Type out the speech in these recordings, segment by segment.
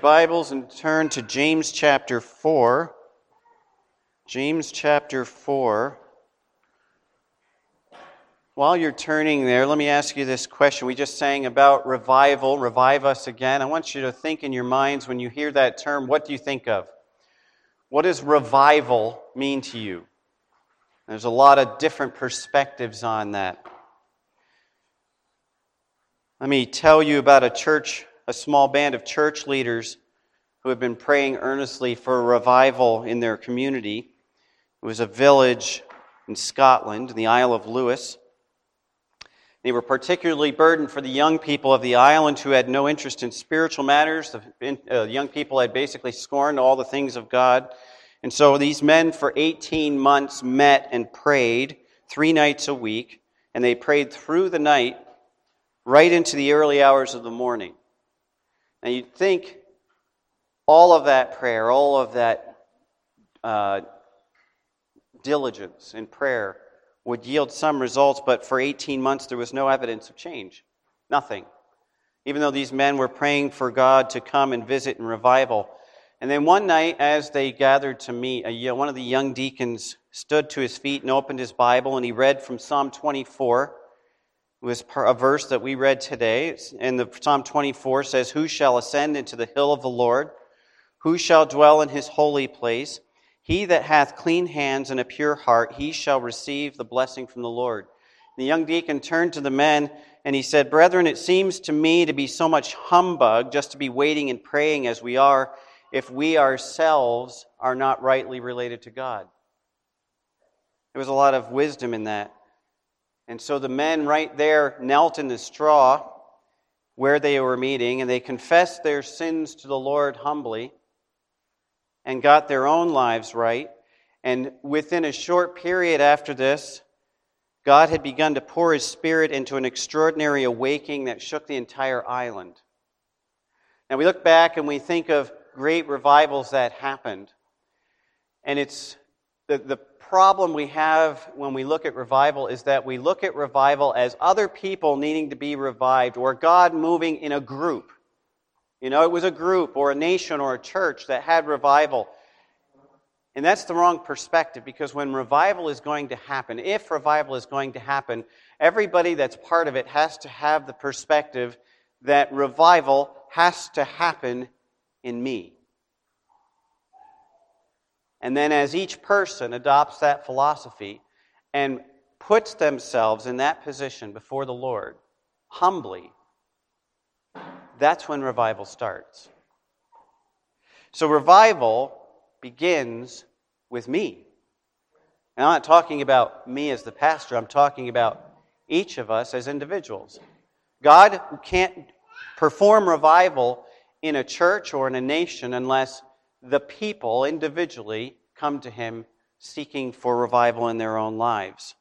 Bibles and turn to James chapter 4. James chapter 4. While you're turning there, let me ask you this question. We just sang about revival, revive us again. I want you to think in your minds when you hear that term, what do you think of? What does revival mean to you? There's a lot of different perspectives on that. Let me tell you about a church a small band of church leaders who had been praying earnestly for a revival in their community. It was a village in Scotland, in the Isle of Lewis. They were particularly burdened for the young people of the island who had no interest in spiritual matters. The uh, young people had basically scorned all the things of God. And so these men for 18 months met and prayed three nights a week, and they prayed through the night right into the early hours of the morning. Now you'd think all of that prayer, all of that uh, diligence in prayer would yield some results, but for 18 months there was no evidence of change. Nothing. Even though these men were praying for God to come and visit in revival. And then one night, as they gathered to meet, one of the young deacons stood to his feet and opened his Bible, and he read from Psalm 24 was a verse that we read today. And the Psalm 24 says, Who shall ascend into the hill of the Lord? Who shall dwell in his holy place? He that hath clean hands and a pure heart, he shall receive the blessing from the Lord. The young deacon turned to the men and he said, Brethren, it seems to me to be so much humbug just to be waiting and praying as we are if we ourselves are not rightly related to God. There was a lot of wisdom in that. And so the men right there knelt in the straw where they were meeting, and they confessed their sins to the Lord humbly and got their own lives right. And within a short period after this, God had begun to pour his spirit into an extraordinary awakening that shook the entire island. Now we look back and we think of great revivals that happened. And it's the, the problem we have when we look at revival is that we look at revival as other people needing to be revived or God moving in a group. You know, it was a group or a nation or a church that had revival. And that's the wrong perspective because when revival is going to happen, if revival is going to happen, everybody that's part of it has to have the perspective that revival has to happen in me. And then, as each person adopts that philosophy and puts themselves in that position before the Lord humbly, that's when revival starts. So, revival begins with me. And I'm not talking about me as the pastor, I'm talking about each of us as individuals. God can't perform revival in a church or in a nation unless the people individually come to him seeking for revival in their own lives.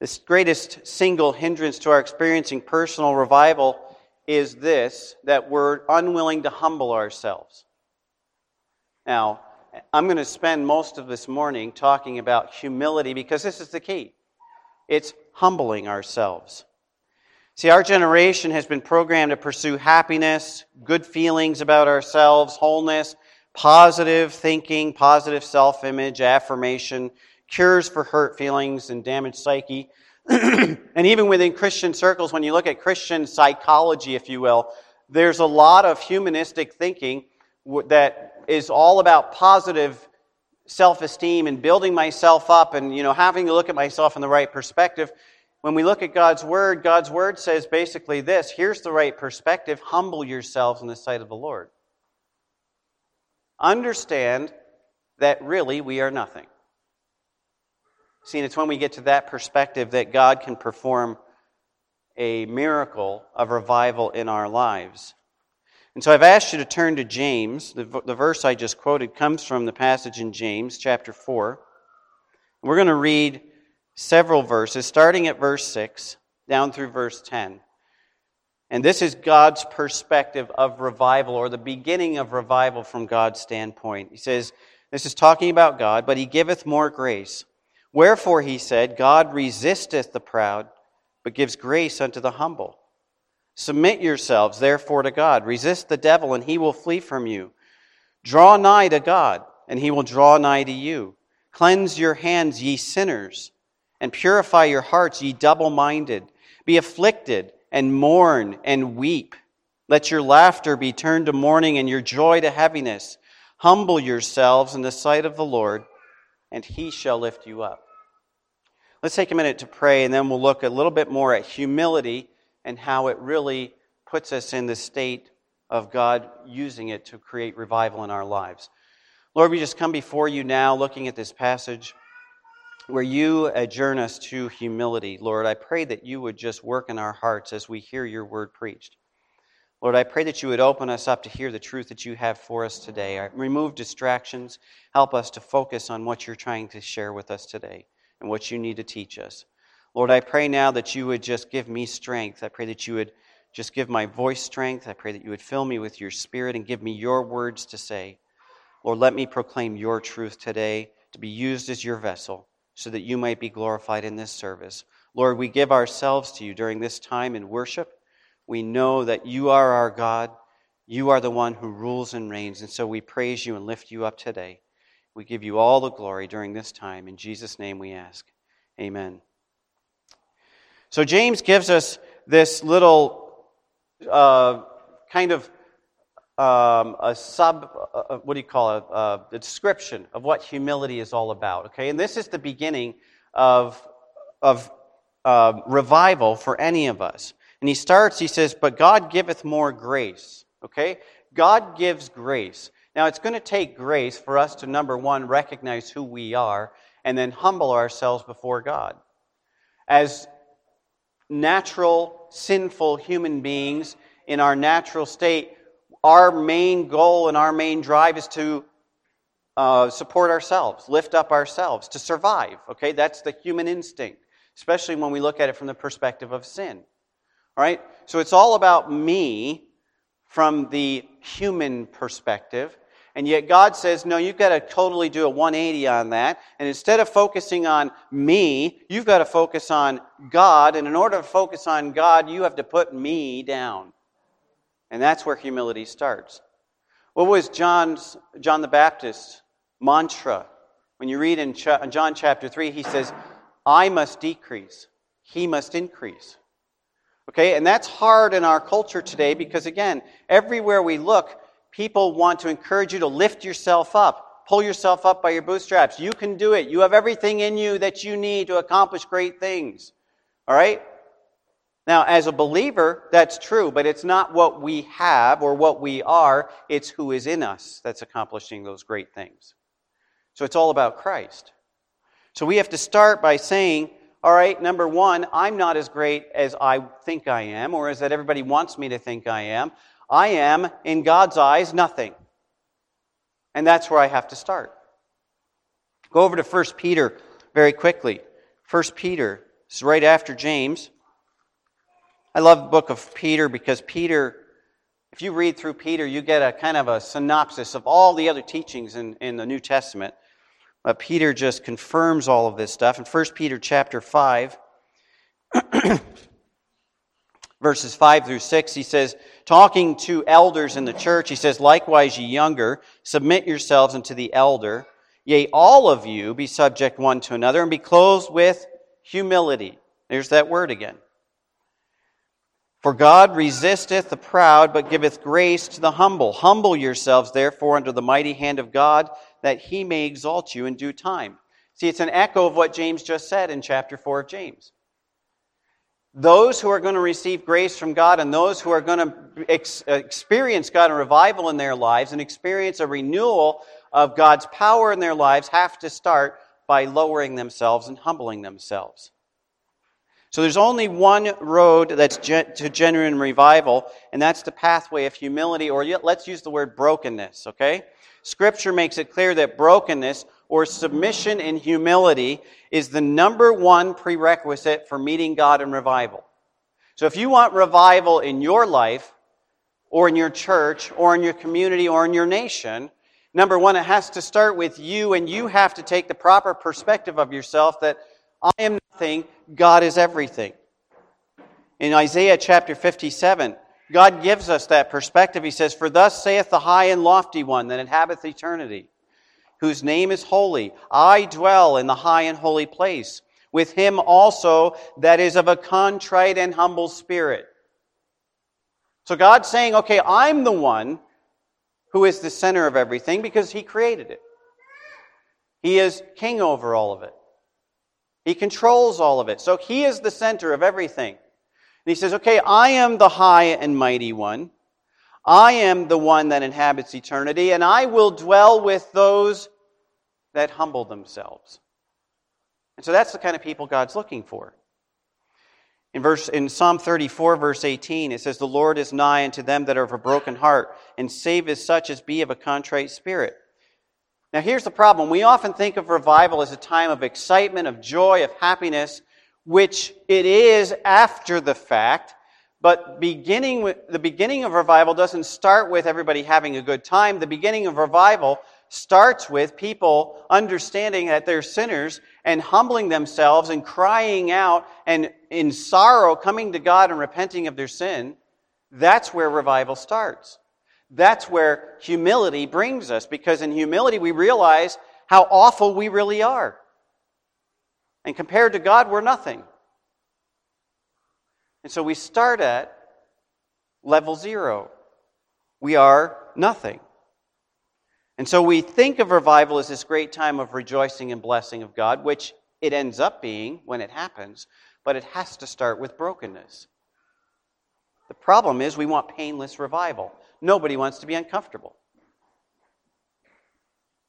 The greatest single hindrance to our experiencing personal revival is this that we're unwilling to humble ourselves. Now, I'm going to spend most of this morning talking about humility because this is the key. It's humbling ourselves. See, our generation has been programmed to pursue happiness, good feelings about ourselves, wholeness, positive thinking, positive self image, affirmation, cures for hurt feelings and damaged psyche. and even within Christian circles, when you look at Christian psychology, if you will, there's a lot of humanistic thinking that is all about positive self-esteem and building myself up and you know having to look at myself in the right perspective when we look at God's Word, God's Word says basically this here's the right perspective humble yourselves in the sight of the Lord. Understand that really we are nothing. See, and it's when we get to that perspective that God can perform a miracle of revival in our lives. And so I've asked you to turn to James. The, the verse I just quoted comes from the passage in James, chapter 4. We're going to read several verses, starting at verse 6 down through verse 10. And this is God's perspective of revival, or the beginning of revival from God's standpoint. He says, This is talking about God, but He giveth more grace. Wherefore, he said, God resisteth the proud, but gives grace unto the humble. Submit yourselves, therefore, to God. Resist the devil, and he will flee from you. Draw nigh to God, and he will draw nigh to you. Cleanse your hands, ye sinners, and purify your hearts, ye double minded. Be afflicted, and mourn, and weep. Let your laughter be turned to mourning, and your joy to heaviness. Humble yourselves in the sight of the Lord, and he shall lift you up. Let's take a minute to pray, and then we'll look a little bit more at humility and how it really puts us in the state of God using it to create revival in our lives. Lord, we just come before you now looking at this passage where you adjourn us to humility. Lord, I pray that you would just work in our hearts as we hear your word preached. Lord, I pray that you would open us up to hear the truth that you have for us today. Remove distractions. Help us to focus on what you're trying to share with us today and what you need to teach us. Lord, I pray now that you would just give me strength. I pray that you would just give my voice strength. I pray that you would fill me with your spirit and give me your words to say. Lord, let me proclaim your truth today to be used as your vessel so that you might be glorified in this service. Lord, we give ourselves to you during this time in worship. We know that you are our God. You are the one who rules and reigns. And so we praise you and lift you up today. We give you all the glory during this time. In Jesus' name we ask. Amen. So James gives us this little uh, kind of um, a sub, uh, what do you call it, uh, a description of what humility is all about. Okay, and this is the beginning of of uh, revival for any of us. And he starts, he says, "But God giveth more grace." Okay, God gives grace. Now it's going to take grace for us to number one recognize who we are, and then humble ourselves before God. As natural, sinful human beings in our natural state, our main goal and our main drive is to uh, support ourselves, lift up ourselves, to survive. Okay, that's the human instinct, especially when we look at it from the perspective of sin. All right, so it's all about me from the human perspective. And yet God says, no, you've got to totally do a 180 on that. And instead of focusing on me, you've got to focus on God. And in order to focus on God, you have to put me down. And that's where humility starts. What was John's, John the Baptist's mantra? When you read in John chapter 3, he says, I must decrease, he must increase. Okay, and that's hard in our culture today because, again, everywhere we look, people want to encourage you to lift yourself up, pull yourself up by your bootstraps. You can do it. You have everything in you that you need to accomplish great things. All right? Now, as a believer, that's true, but it's not what we have or what we are, it's who is in us that's accomplishing those great things. So it's all about Christ. So we have to start by saying, all right, number one, I'm not as great as I think I am, or as that everybody wants me to think I am. I am, in God's eyes, nothing. And that's where I have to start. Go over to 1 Peter very quickly. 1 Peter is right after James. I love the book of Peter because Peter, if you read through Peter, you get a kind of a synopsis of all the other teachings in, in the New Testament. But Peter just confirms all of this stuff. In 1 Peter chapter 5, verses 5 through 6, he says, talking to elders in the church, he says, Likewise, ye younger, submit yourselves unto the elder. Yea, all of you be subject one to another, and be clothed with humility. There's that word again. For God resisteth the proud, but giveth grace to the humble. Humble yourselves, therefore, under the mighty hand of God, that he may exalt you in due time. See, it's an echo of what James just said in chapter 4 of James. Those who are going to receive grace from God and those who are going to ex- experience God in revival in their lives and experience a renewal of God's power in their lives have to start by lowering themselves and humbling themselves. So there's only one road that's gen- to genuine revival, and that's the pathway of humility, or let's use the word brokenness, okay? Scripture makes it clear that brokenness or submission and humility is the number one prerequisite for meeting God in revival. So if you want revival in your life, or in your church, or in your community, or in your nation, number one, it has to start with you, and you have to take the proper perspective of yourself that I am nothing, God is everything. In Isaiah chapter 57, God gives us that perspective. He says, For thus saith the high and lofty one that inhabiteth eternity, whose name is holy. I dwell in the high and holy place, with him also that is of a contrite and humble spirit. So God's saying, okay, I'm the one who is the center of everything because he created it. He is king over all of it. He controls all of it. So he is the center of everything. And he says, okay, I am the high and mighty one. I am the one that inhabits eternity, and I will dwell with those that humble themselves. And so that's the kind of people God's looking for. In, verse, in Psalm 34, verse 18, it says, The Lord is nigh unto them that are of a broken heart, and save saveth such as be of a contrite spirit. Now, here's the problem. We often think of revival as a time of excitement, of joy, of happiness, which it is after the fact. But beginning with, the beginning of revival doesn't start with everybody having a good time. The beginning of revival starts with people understanding that they're sinners and humbling themselves and crying out and in sorrow coming to God and repenting of their sin. That's where revival starts. That's where humility brings us because in humility we realize how awful we really are. And compared to God, we're nothing. And so we start at level zero. We are nothing. And so we think of revival as this great time of rejoicing and blessing of God, which it ends up being when it happens, but it has to start with brokenness. The problem is we want painless revival. Nobody wants to be uncomfortable.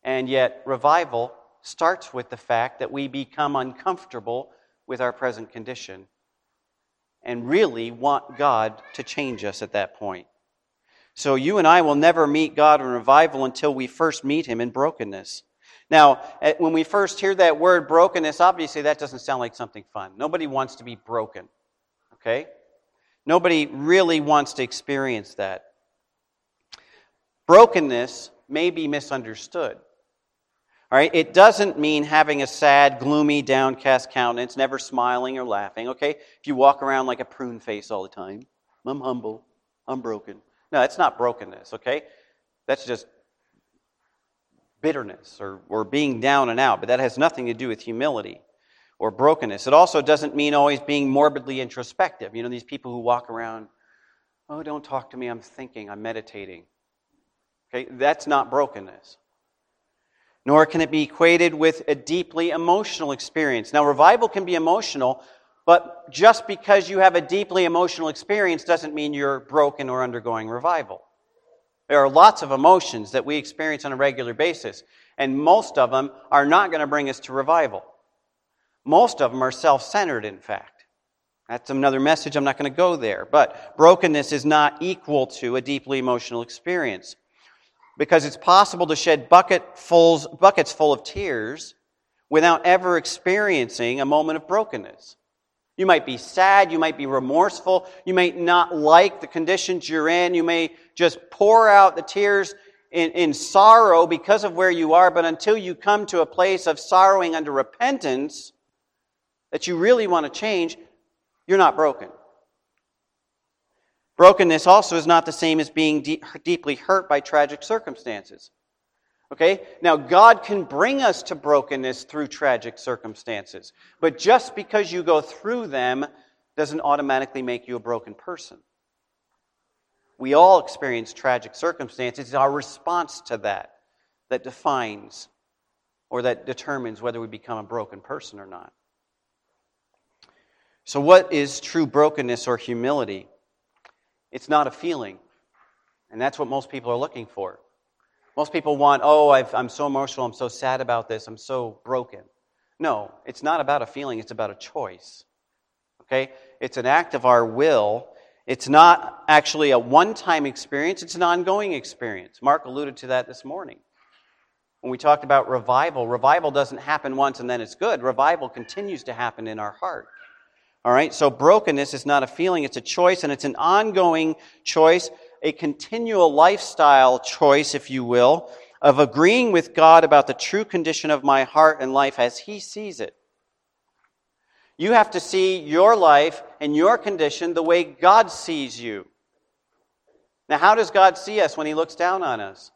And yet, revival starts with the fact that we become uncomfortable with our present condition and really want God to change us at that point. So you and I will never meet God in revival until we first meet Him in brokenness. Now, eh, when we first hear that word brokenness, obviously that doesn't sound like something fun. Nobody wants to be broken. Okay? Nobody really wants to experience that. Brokenness may be misunderstood. All right, it doesn't mean having a sad, gloomy, downcast countenance, never smiling or laughing, okay? If you walk around like a prune face all the time, I'm humble, I'm broken. No, that's not brokenness, okay? That's just bitterness or, or being down and out, but that has nothing to do with humility or brokenness. It also doesn't mean always being morbidly introspective. You know, these people who walk around, oh, don't talk to me, I'm thinking, I'm meditating. Okay, that's not brokenness nor can it be equated with a deeply emotional experience. Now, revival can be emotional, but just because you have a deeply emotional experience doesn't mean you're broken or undergoing revival. There are lots of emotions that we experience on a regular basis, and most of them are not going to bring us to revival. Most of them are self centered, in fact. That's another message. I'm not going to go there. But brokenness is not equal to a deeply emotional experience because it's possible to shed bucketfuls, buckets full of tears without ever experiencing a moment of brokenness. You might be sad, you might be remorseful, you may not like the conditions you're in, you may just pour out the tears in, in sorrow because of where you are, but until you come to a place of sorrowing under repentance that you really want to change, you're not broken. Brokenness also is not the same as being deeply hurt by tragic circumstances. Okay? Now, God can bring us to brokenness through tragic circumstances, but just because you go through them doesn't automatically make you a broken person. We all experience tragic circumstances. It's our response to that that defines or that determines whether we become a broken person or not. So, what is true brokenness or humility? It's not a feeling. And that's what most people are looking for. Most people want, oh, i am so emotional, I'm so sad about this, I'm so broken. No, it's not about a feeling, it's about a choice. Okay? It's an act of our will. It's not actually a one time experience, it's an ongoing experience. Mark alluded to that this morning. When we talked about revival, revival doesn't happen once and then it's good. Revival continues to happen in our heart. All right, so brokenness is not a feeling, it's a choice, and it's an ongoing choice, a continual lifestyle choice, if you will, of agreeing with God about the true condition of my heart and life as He sees it. You have to see your life and your condition the way God sees you. Now, how does God see us when He looks down on us?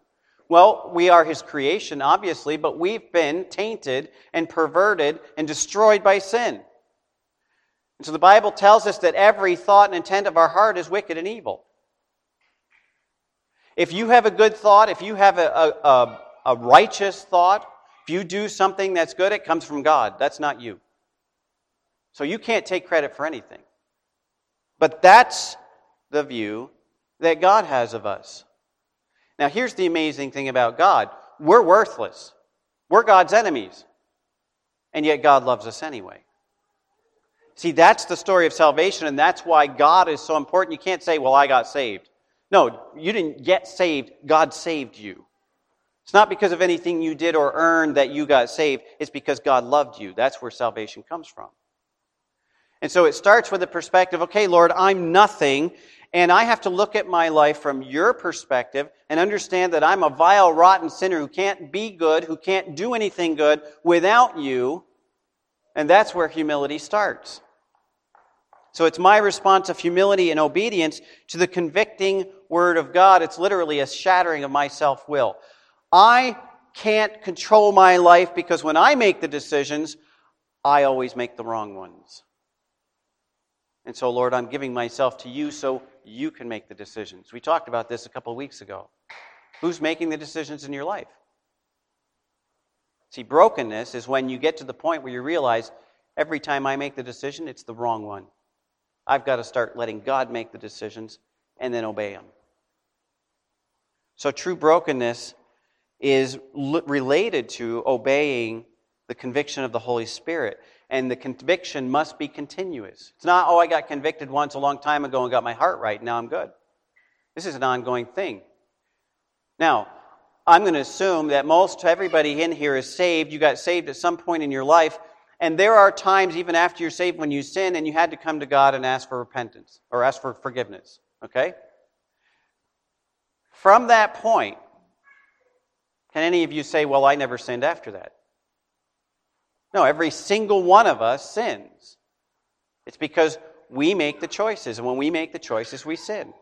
Well, we are His creation, obviously, but we've been tainted and perverted and destroyed by sin. And so the Bible tells us that every thought and intent of our heart is wicked and evil. If you have a good thought, if you have a, a, a, righteous thought, if you do something that's good, it comes from God. That's not you. So you can't take credit for anything. But that's the view that God has of us. Now, here's the amazing thing about God we're worthless, we're God's enemies. And yet, God loves us anyway. See, that's the story of salvation, and that's why God is so important. You can't say, Well, I got saved. No, you didn't get saved, God saved you. It's not because of anything you did or earned that you got saved, it's because God loved you. That's where salvation comes from. And so it starts with the perspective okay, Lord, I'm nothing, and I have to look at my life from your perspective and understand that I'm a vile, rotten sinner who can't be good, who can't do anything good without you. And that's where humility starts. So it's my response of humility and obedience to the convicting word of God. It's literally a shattering of my self will. I can't control my life because when I make the decisions, I always make the wrong ones. And so, Lord, I'm giving myself to you so you can make the decisions. We talked about this a couple of weeks ago. Who's making the decisions in your life? See, brokenness is when you get to the point where you realize every time I make the decision, it's the wrong one. I've got to start letting God make the decisions and then obey Him. So, true brokenness is related to obeying the conviction of the Holy Spirit and the conviction must be continuous. It's not, oh, I got convicted once a long time ago and got my heart right, now I'm good. This is an ongoing thing. Now, I'm going to assume that most everybody in here is saved. You got saved at some point in your life, and there are times, even after you're saved, when you sin and you had to come to God and ask for repentance or ask for forgiveness. Okay? From that point, can any of you say, well, I never sinned after that? No, every single one of us sins. It's because we make the choices. And when we make the choices, we sin.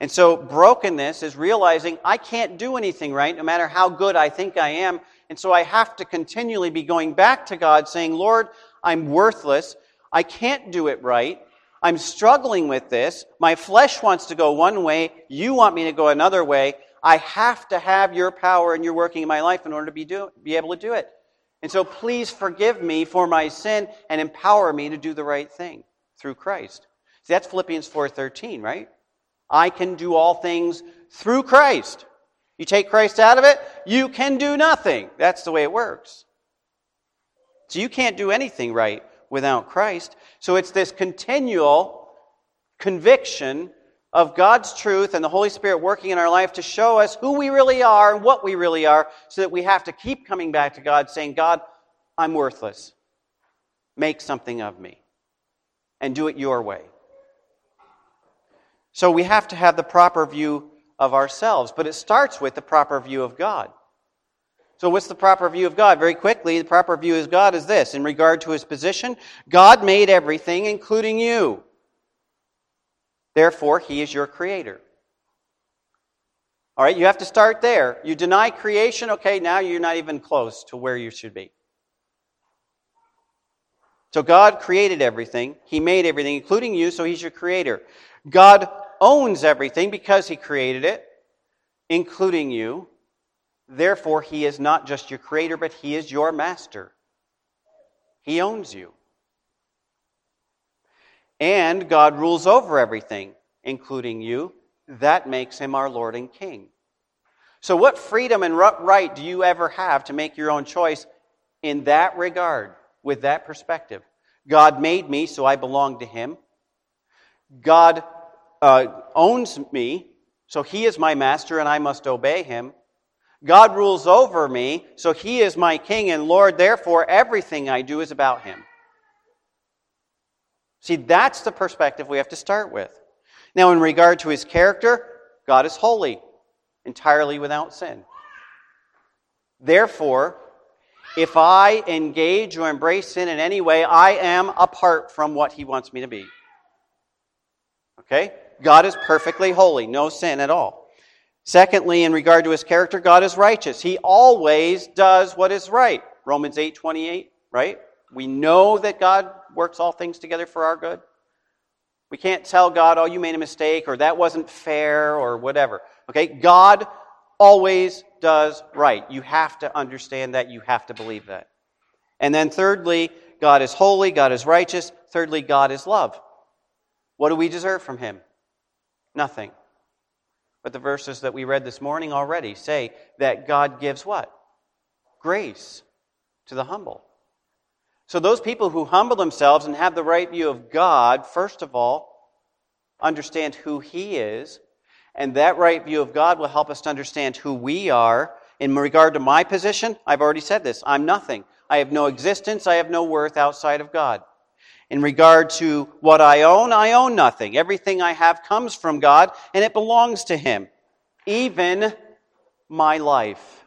And so brokenness is realizing I can't do anything right, no matter how good I think I am. And so I have to continually be going back to God saying, Lord, I'm worthless. I can't do it right. I'm struggling with this. My flesh wants to go one way. You want me to go another way. I have to have your power and your working in my life in order to be, do, be able to do it. And so please forgive me for my sin and empower me to do the right thing through Christ. See, that's Philippians 4:13, right? I can do all things through Christ. You take Christ out of it, you can do nothing. That's the way it works. So you can't do anything right without Christ. So it's this continual conviction of God's truth and the Holy Spirit working in our life to show us who we really are and what we really are, so that we have to keep coming back to God saying, God, I'm worthless. Make something of me. And do it your way. So we have to have the proper view of ourselves, but it starts with the proper view of God. So, what's the proper view of God? Very quickly, the proper view of God is this in regard to his position, God made everything, including you. Therefore, he is your creator. All right, you have to start there. You deny creation, okay, now you're not even close to where you should be. So God created everything. He made everything, including you, so He's your creator. God owns everything because He created it, including you. Therefore, He is not just your creator, but He is your master. He owns you. And God rules over everything, including you. That makes him our Lord and King. So, what freedom and right do you ever have to make your own choice in that regard, with that perspective? God made me, so I belong to him. God uh, owns me, so he is my master and I must obey him. God rules over me, so he is my king and Lord, therefore everything I do is about him. See, that's the perspective we have to start with. Now, in regard to his character, God is holy, entirely without sin. Therefore, If I engage or embrace sin in any way, I am apart from what He wants me to be. Okay? God is perfectly holy, no sin at all. Secondly, in regard to his character, God is righteous. He always does what is right. Romans 8:28, right? We know that God works all things together for our good. We can't tell God, oh, you made a mistake, or that wasn't fair, or whatever. Okay? God always does right. You have to understand that. You have to believe that. And then, thirdly, God is holy, God is righteous. Thirdly, God is love. What do we deserve from Him? Nothing. But the verses that we read this morning already say that God gives what? Grace to the humble. So those people who humble themselves and have the right view of God, first of all, understand who He is. And that right view of God will help us to understand who we are. In regard to my position, I've already said this I'm nothing. I have no existence, I have no worth outside of God. In regard to what I own, I own nothing. Everything I have comes from God and it belongs to Him, even my life.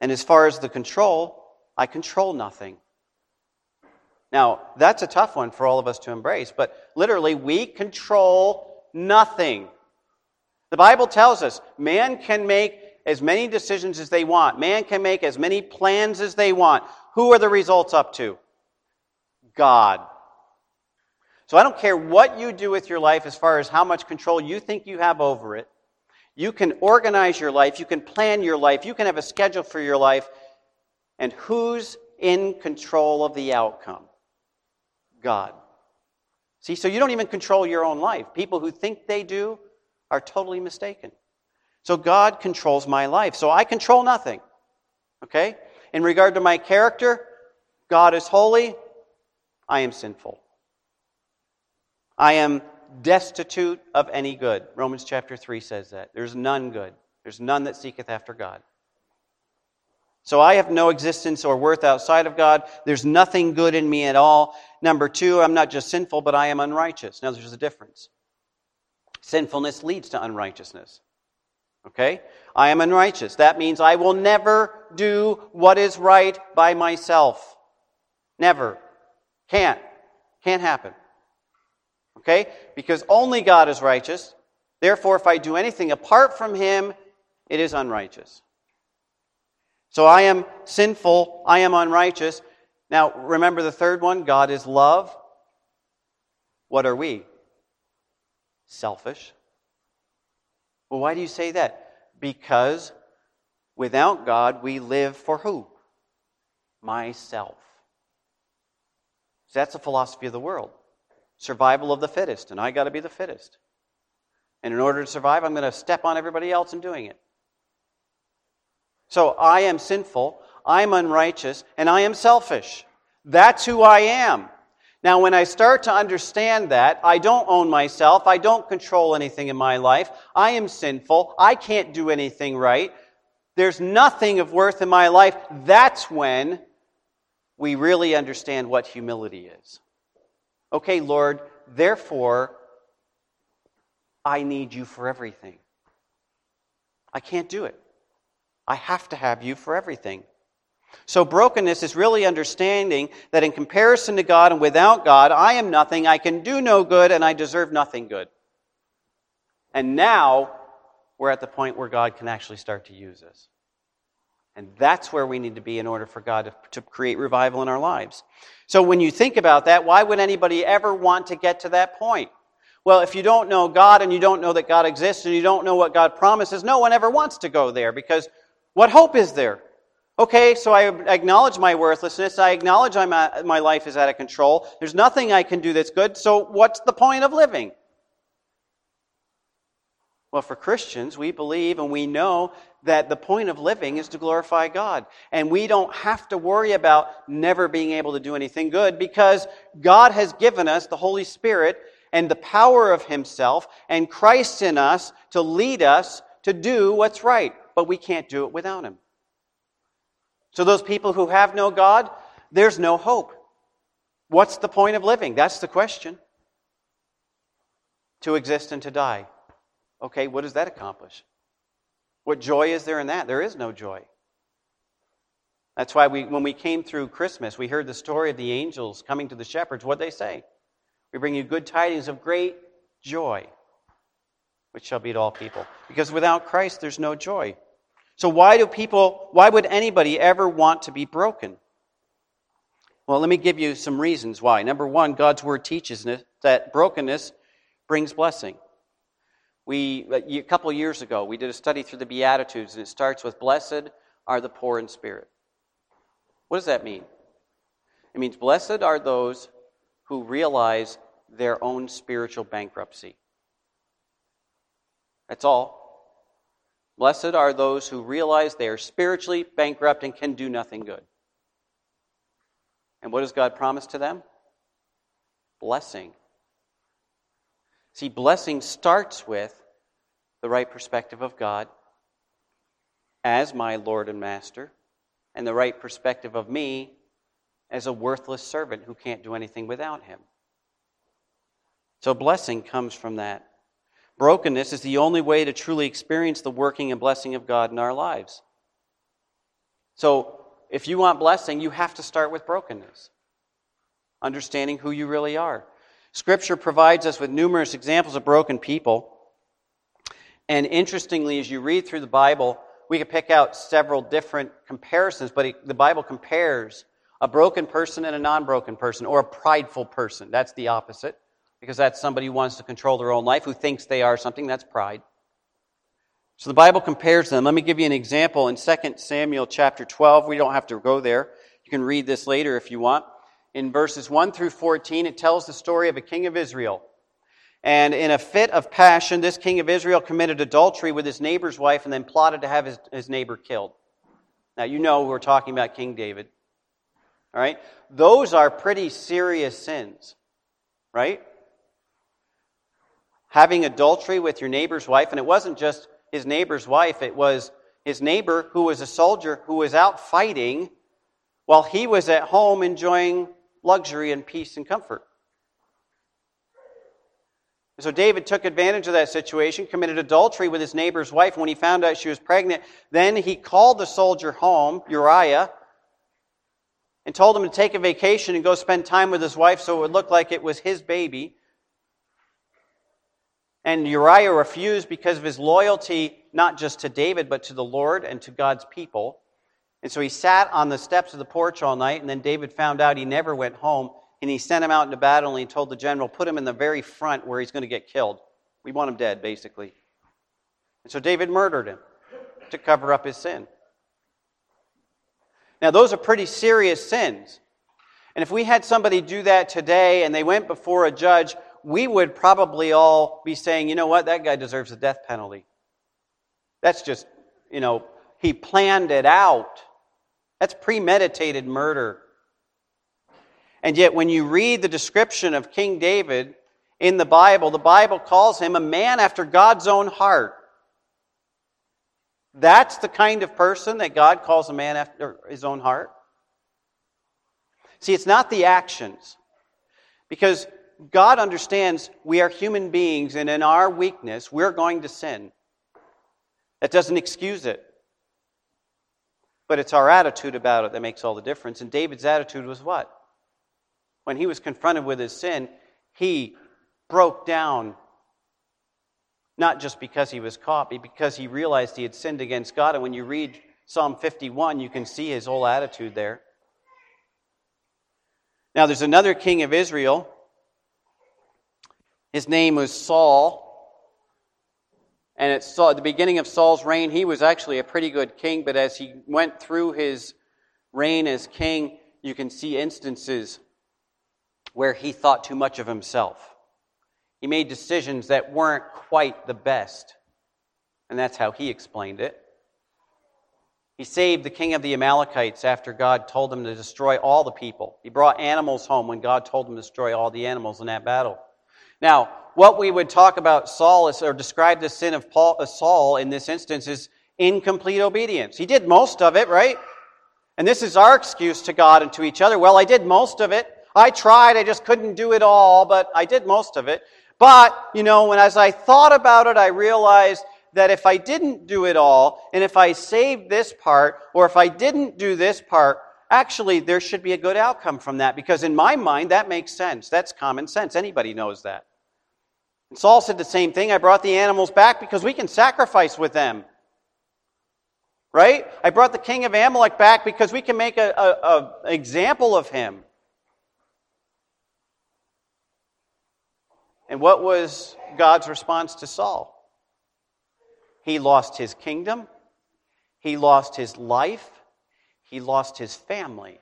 And as far as the control, I control nothing. Now, that's a tough one for all of us to embrace, but literally, we control nothing. The Bible tells us man can make as many decisions as they want, man can make as many plans as they want. Who are the results up to? God. So I don't care what you do with your life as far as how much control you think you have over it. You can organize your life, you can plan your life, you can have a schedule for your life. And who's in control of the outcome? God. See, so you don't even control your own life. People who think they do are totally mistaken. So God controls my life. So I control nothing. Okay? In regard to my character, God is holy, I am sinful. I am destitute of any good. Romans chapter 3 says that. There's none good. There's none that seeketh after God. So I have no existence or worth outside of God. There's nothing good in me at all. Number two, I'm not just sinful, but I am unrighteous. Now there's a difference. Sinfulness leads to unrighteousness. Okay? I am unrighteous. That means I will never do what is right by myself. Never. Can't. Can't happen. Okay? Because only God is righteous. Therefore, if I do anything apart from Him, it is unrighteous. So I am sinful. I am unrighteous. Now, remember the third one God is love. What are we? Selfish. Well, why do you say that? Because without God, we live for who? Myself. So that's the philosophy of the world survival of the fittest, and I got to be the fittest. And in order to survive, I'm going to step on everybody else in doing it. So I am sinful, I'm unrighteous, and I am selfish. That's who I am. Now, when I start to understand that, I don't own myself, I don't control anything in my life, I am sinful, I can't do anything right, there's nothing of worth in my life, that's when we really understand what humility is. Okay, Lord, therefore, I need you for everything. I can't do it. I have to have you for everything. So, brokenness is really understanding that in comparison to God and without God, I am nothing, I can do no good, and I deserve nothing good. And now, we're at the point where God can actually start to use us. And that's where we need to be in order for God to, to, create revival in our lives. So when you think about that, why would anybody ever want to get to that point? Well, if you don't know God and you don't know that God exists and you don't know what God promises, no one ever wants to go there because what hope is there? Okay, so I acknowledge my worthlessness. I acknowledge I'm my life is out of control. There's nothing I can do that's good. So what's the point of living? Well, for Christians, we believe and we know that the point of living is to glorify God. And we don't have to worry about never being able to do anything good because God has given us the Holy Spirit and the power of Himself and Christ in us to lead us to do what's right. But we can't do it without Him. So, those people who have no God, there's no hope. What's the point of living? That's the question. To exist and to die. Okay, what does that accomplish? What joy is there in that? There is no joy. That's why we, when we came through Christmas, we heard the story of the angels coming to the shepherds. What they say? We bring you good tidings of great joy, which shall be to all people. Because without Christ, there's no joy. So why do people, why would anybody ever want to be broken? Well, let me give you some reasons why. Number one, God's word teaches that brokenness brings blessing. We, a couple years ago, we did a study through the Beatitudes, and it starts with Blessed are the poor in spirit. What does that mean? It means blessed are those who realize their own spiritual bankruptcy. That's all. Blessed are those who realize they are spiritually bankrupt and can do nothing good. And what does God promise to them? Blessing. See, blessing starts with the right perspective of God as my Lord and Master, and the right perspective of me as a worthless servant who can't do anything without Him. So, blessing comes from that. Brokenness is the only way to truly experience the working and blessing of God in our lives. So, if you want blessing, you have to start with brokenness, understanding who you really are. Scripture provides us with numerous examples of broken people. And interestingly, as you read through the Bible, we could pick out several different comparisons, but the Bible compares a broken person and a non broken person, or a prideful person. That's the opposite, because that's somebody who wants to control their own life, who thinks they are something. That's pride. So the Bible compares them. Let me give you an example in 2 Samuel chapter 12. We don't have to go there. You can read this later if you want in verses 1 through 14, it tells the story of a king of Israel. And in a fit of passion, this king of Israel committed adultery with his neighbor's wife and then plotted to have his, his neighbor killed. Now, you know we're talking about King David. All right? Those are pretty serious sins, right? Having adultery with your neighbor's wife, and it wasn't just his neighbor's wife, it was his neighbor who was a soldier who was out fighting while he was at home enjoying luxury and peace and comfort. And so David took advantage of that situation, committed adultery with his neighbor's wife. When he found out she was pregnant, then he called the soldier home, Uriah, and told him to take a vacation and go spend time with his wife so it would look like it was his baby. And Uriah refused because of his loyalty, not just to David, but to the Lord and to God's people. And so he sat on the steps of the porch all night, and then David found out he never went home, and he sent him out into battle, and he told the general, put him in the very front where he's going to get killed. We want him dead, basically. And so David murdered him to cover up his sin. Now, those are pretty serious sins. And if we had somebody do that today and they went before a judge, we would probably all be saying, you know what, that guy deserves the death penalty. That's just, you know, he planned it out. That's premeditated murder. And yet, when you read the description of King David in the Bible, the Bible calls him a man after God's own heart. That's the kind of person that God calls a man after his own heart. See, it's not the actions. Because God understands we are human beings, and in our weakness, we're going to sin. That doesn't excuse it. But it's our attitude about it that makes all the difference. And David's attitude was what? When he was confronted with his sin, he broke down, not just because he was caught, but because he realized he had sinned against God. And when you read Psalm 51, you can see his whole attitude there. Now, there's another king of Israel. His name was Saul. And at, at the beginning of Saul's reign, he was actually a pretty good king, but as he went through his reign as king, you can see instances where he thought too much of himself. He made decisions that weren't quite the best. And that's how he explained it. He saved the king of the Amalekites after God told him to destroy all the people. He brought animals home when God told him to destroy all the animals in that battle. Now, what we would talk about Saul is, or describe the sin of Paul, uh, Saul in this instance is incomplete obedience. He did most of it, right? And this is our excuse to God and to each other. Well, I did most of it. I tried, I just couldn't do it all, but I did most of it. But, you know, when as I thought about it, I realized that if I didn't do it all, and if I saved this part, or if I didn't do this part, actually there should be a good outcome from that because in my mind that makes sense. That's common sense. Anybody knows that. And Saul said the same thing. I brought the animals back because we can sacrifice with them. Right? I brought the king of Amalek back because we can make an example of him. And what was God's response to Saul? He lost his kingdom, he lost his life, he lost his family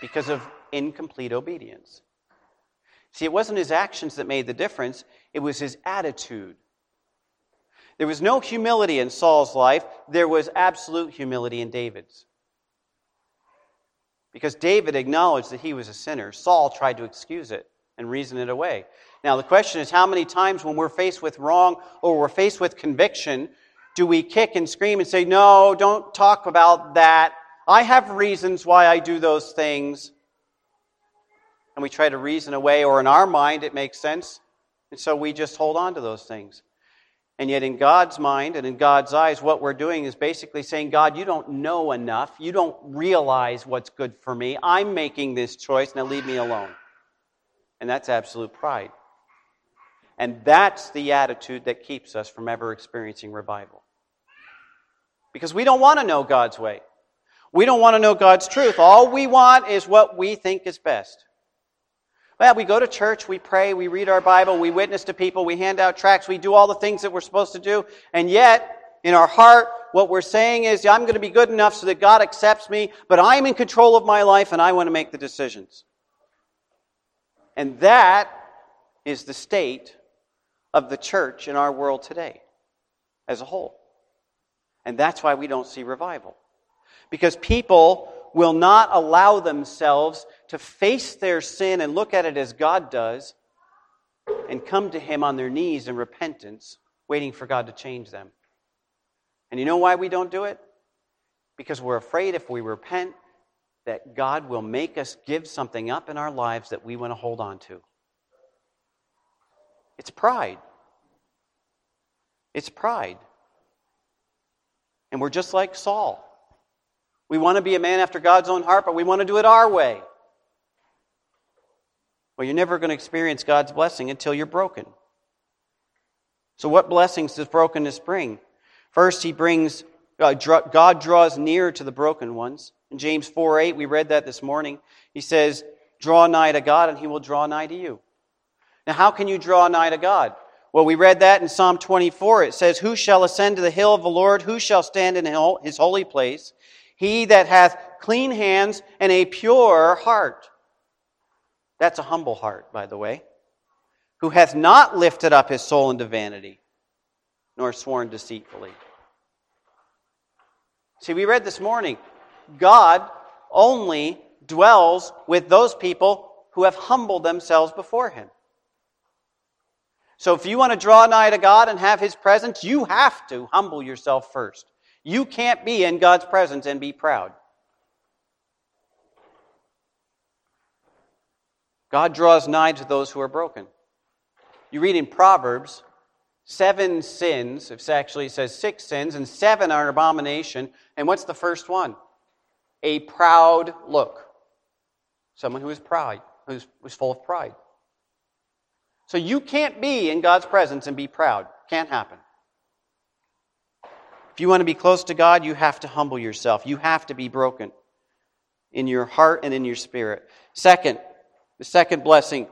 because of incomplete obedience. See, it wasn't his actions that made the difference, it was his attitude. There was no humility in Saul's life, there was absolute humility in David's. Because David acknowledged that he was a sinner, Saul tried to excuse it and reason it away. Now, the question is how many times when we're faced with wrong or we're faced with conviction do we kick and scream and say, No, don't talk about that. I have reasons why I do those things. And we try to reason away, or in our mind it makes sense. And so we just hold on to those things. And yet, in God's mind and in God's eyes, what we're doing is basically saying, God, you don't know enough. You don't realize what's good for me. I'm making this choice. Now leave me alone. And that's absolute pride. And that's the attitude that keeps us from ever experiencing revival. Because we don't want to know God's way. We don't want to know God's truth. All we want is what we think is best. Well, we go to church, we pray, we read our Bible, we witness to people, we hand out tracts, we do all the things that we're supposed to do, and yet, in our heart, what we're saying is, I'm going to be good enough so that God accepts me, but I'm in control of my life and I want to make the decisions. And that is the state of the church in our world today as a whole. And that's why we don't see revival. Because people will not allow themselves to face their sin and look at it as God does and come to Him on their knees in repentance, waiting for God to change them. And you know why we don't do it? Because we're afraid if we repent, that God will make us give something up in our lives that we want to hold on to. It's pride. It's pride. And we're just like Saul. We want to be a man after God's own heart, but we want to do it our way. Well, you're never going to experience God's blessing until you're broken. So, what blessings does brokenness bring? First, he brings, uh, God draws near to the broken ones. In James 4 8, we read that this morning. He says, Draw nigh to God, and he will draw nigh to you. Now, how can you draw nigh to God? Well, we read that in Psalm 24. It says, Who shall ascend to the hill of the Lord? Who shall stand in his holy place? He that hath clean hands and a pure heart. That's a humble heart, by the way. Who hath not lifted up his soul into vanity, nor sworn deceitfully. See, we read this morning, God only dwells with those people who have humbled themselves before Him. So if you want to draw nigh to God and have His presence, you have to humble yourself first. You can't be in God's presence and be proud. God draws nigh to those who are broken. You read in Proverbs, seven sins, it actually says six sins, and seven are an abomination. And what's the first one? A proud look. Someone who is proud, who's, who's full of pride. So you can't be in God's presence and be proud. Can't happen. If you want to be close to God, you have to humble yourself. You have to be broken in your heart and in your spirit. Second, the second blessing,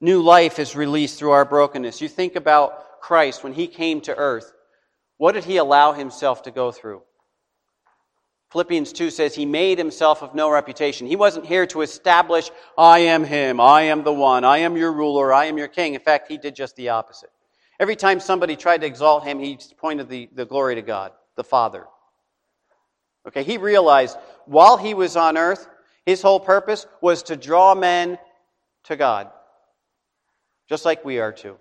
new life is released through our brokenness. You think about Christ when he came to earth. What did he allow himself to go through? Philippians 2 says he made himself of no reputation. He wasn't here to establish, I am him, I am the one, I am your ruler, I am your king. In fact, he did just the opposite. Every time somebody tried to exalt him, he pointed the, the glory to God, the Father. Okay, he realized while he was on earth, his whole purpose was to draw men to God, just like we are too.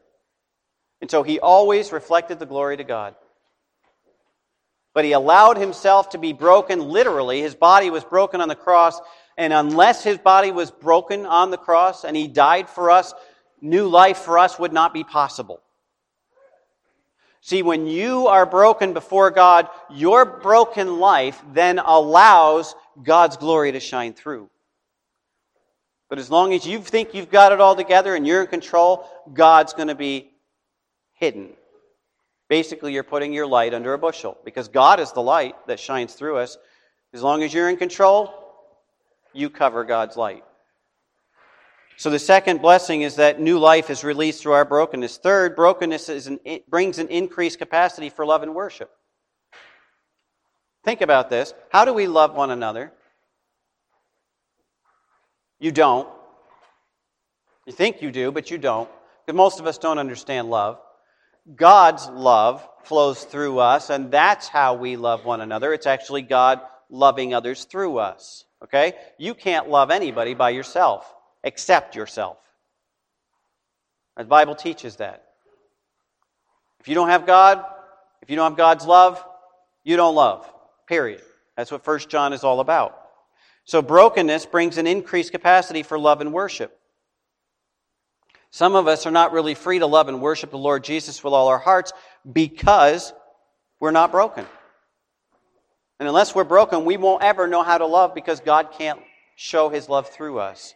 And so he always reflected the glory to God but he allowed himself to be broken literally. His body was broken on the cross, and unless his body was broken on the cross and he died for us, new life for us would not be possible. See, when you are broken before God, your broken life then allows God's glory to shine through. But as long as you think you've got it all together and you're in control, God's going to be hidden. Basically, you're putting your light under a bushel because God is the light that shines through us. As long as you're in control, you cover God's light. So the second blessing is that new life is released through our brokenness. Third, brokenness an, brings an increased capacity for love and worship. Think about this. How do we love one another? You don't. You think you do, but you don't. Because most of us don't understand love. God's love flows through us, and that's how we love one another. It's actually God loving others through us. Okay? You can't love anybody by yourself except yourself. The Bible teaches that. If you don't have God, if you don't have God's love, you don't love. Period. That's what 1 John is all about. So brokenness brings an increased capacity for love and worship. Some of us are not really free to love and worship the Lord Jesus with all our hearts because we're not broken. And unless we're broken, we won't ever know how to love because God can't show his love through us.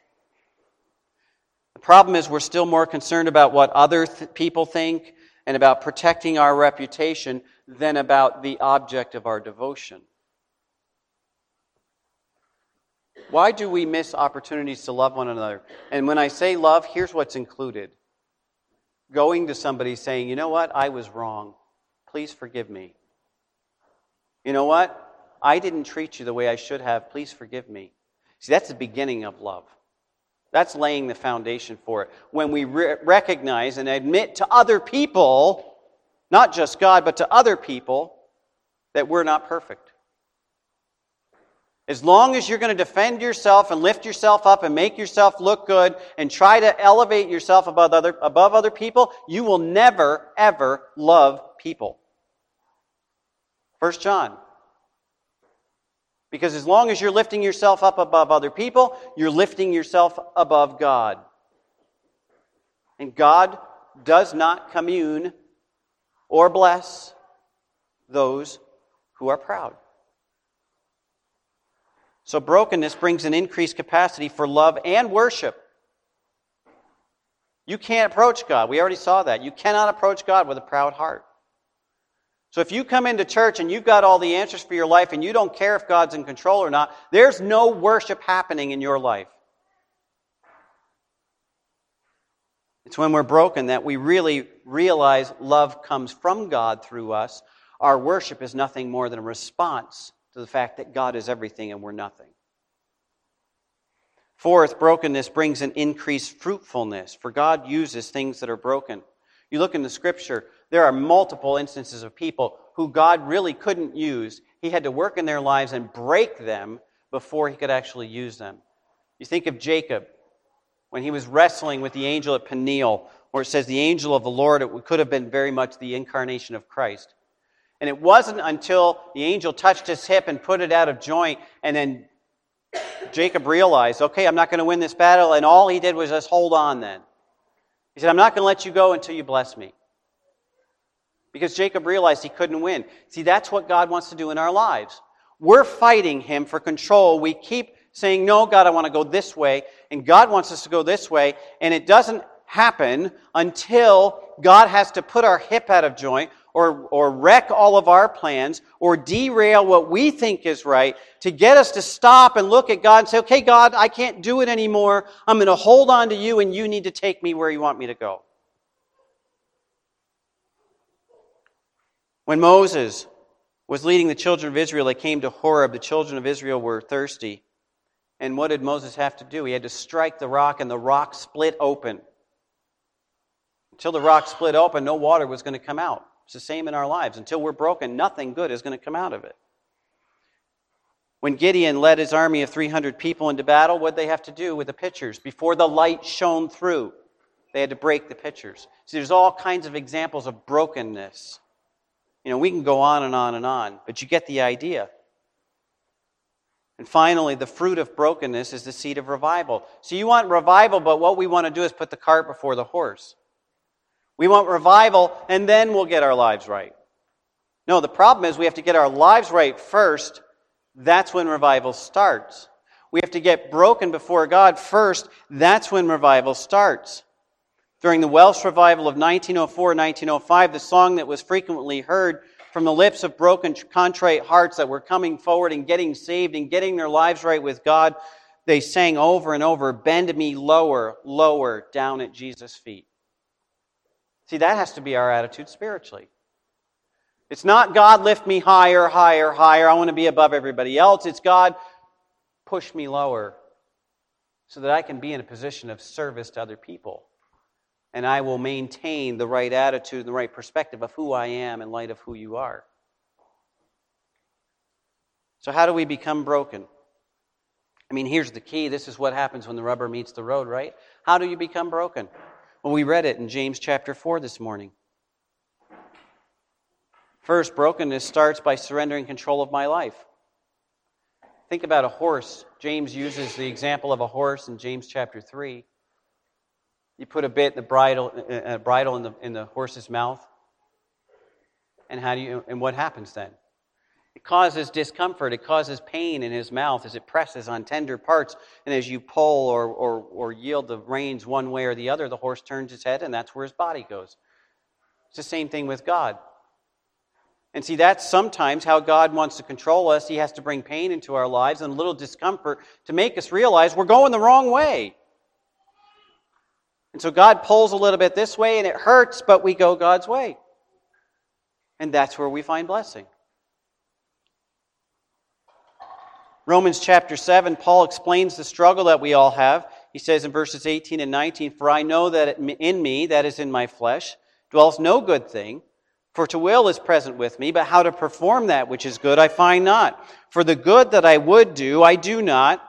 The problem is we're still more concerned about what other th- people think and about protecting our reputation than about the object of our devotion. Why do we miss opportunities to love one another? And when I say love, here's what's included going to somebody saying, you know what, I was wrong. Please forgive me. You know what? I didn't treat you the way I should have. Please forgive me. See, that's the beginning of love. That's laying the foundation for it. When we re- recognize and admit to other people, not just God, but to other people, that we're not perfect. As long as you're going to defend yourself and lift yourself up and make yourself look good and try to elevate yourself above other, above other people, you will never, ever love people. First John because as long as you're lifting yourself up above other people, you're lifting yourself above God. And God does not commune or bless those who are proud. So, brokenness brings an increased capacity for love and worship. You can't approach God. We already saw that. You cannot approach God with a proud heart. So if you come into church and you've got all the answers for your life and you don't care if God's in control or not, there's no worship happening in your life. It's when we're broken that we really realize love comes from God through us. Our worship is nothing more than a response to the fact that God is everything and we're nothing. Fourth, brokenness brings an increased fruitfulness, for God uses things that are broken. You look in the scripture, there are multiple instances of people who God really couldn't use. He had to work in their lives and break them before he could actually use them. You think of Jacob when he was wrestling with the angel at Peniel, where it says the angel of the Lord, it could have been very much the incarnation of Christ. And it wasn't until the angel touched his hip and put it out of joint, and then Jacob realized, okay, I'm not going to win this battle, and all he did was just hold on then. He said, I'm not going to let you go until you bless me. Because Jacob realized he couldn't win. See, that's what God wants to do in our lives. We're fighting him for control. We keep saying, No, God, I want to go this way. And God wants us to go this way. And it doesn't happen until God has to put our hip out of joint or, or wreck all of our plans or derail what we think is right to get us to stop and look at God and say, okay, God, I can't do it anymore. I'm going to hold on to you and you need to take me where you want me to go. When Moses was leading the children of Israel, they came to Horeb. The children of Israel were thirsty. And what did Moses have to do? He had to strike the rock, and the rock split open. Until the rock split open, no water was going to come out. It's the same in our lives. Until we're broken, nothing good is going to come out of it. When Gideon led his army of 300 people into battle, what they have to do with the pitchers? Before the light shone through, they had to break the pitchers. See, there's all kinds of examples of brokenness you know, we can go on and on and on, but you get the idea. And finally, the fruit of brokenness is the seed of revival. So you want revival, but what we want to do is put the cart before the horse. We want revival, and then we'll get our lives right. No, the problem is we have to get our lives right first. That's when revival starts. We have to get broken before God first. That's when revival starts. During the Welsh revival of 1904 1905, the song that was frequently heard from the lips of broken, contrite hearts that were coming forward and getting saved and getting their lives right with God, they sang over and over, Bend me lower, lower, down at Jesus' feet. See, that has to be our attitude spiritually. It's not God lift me higher, higher, higher. I want to be above everybody else. It's God push me lower so that I can be in a position of service to other people. And I will maintain the right attitude and the right perspective of who I am in light of who you are. So, how do we become broken? I mean, here's the key. This is what happens when the rubber meets the road, right? How do you become broken? We read it in James chapter 4 this morning. First, brokenness starts by surrendering control of my life. Think about a horse. James uses the example of a horse in James chapter 3. You put a bit, the bridle, a bridle in the, in the horse's mouth. And, how do you, and what happens then? It causes discomfort. It causes pain in his mouth as it presses on tender parts. And as you pull or, or, or yield the reins one way or the other, the horse turns his head, and that's where his body goes. It's the same thing with God. And see, that's sometimes how God wants to control us. He has to bring pain into our lives and a little discomfort to make us realize we're going the wrong way. And so God pulls a little bit this way and it hurts, but we go God's way. And that's where we find blessing. Romans chapter 7, Paul explains the struggle that we all have. He says in verses 18 and 19, For I know that in me, that is in my flesh, dwells no good thing. For to will is present with me, but how to perform that which is good I find not. For the good that I would do, I do not,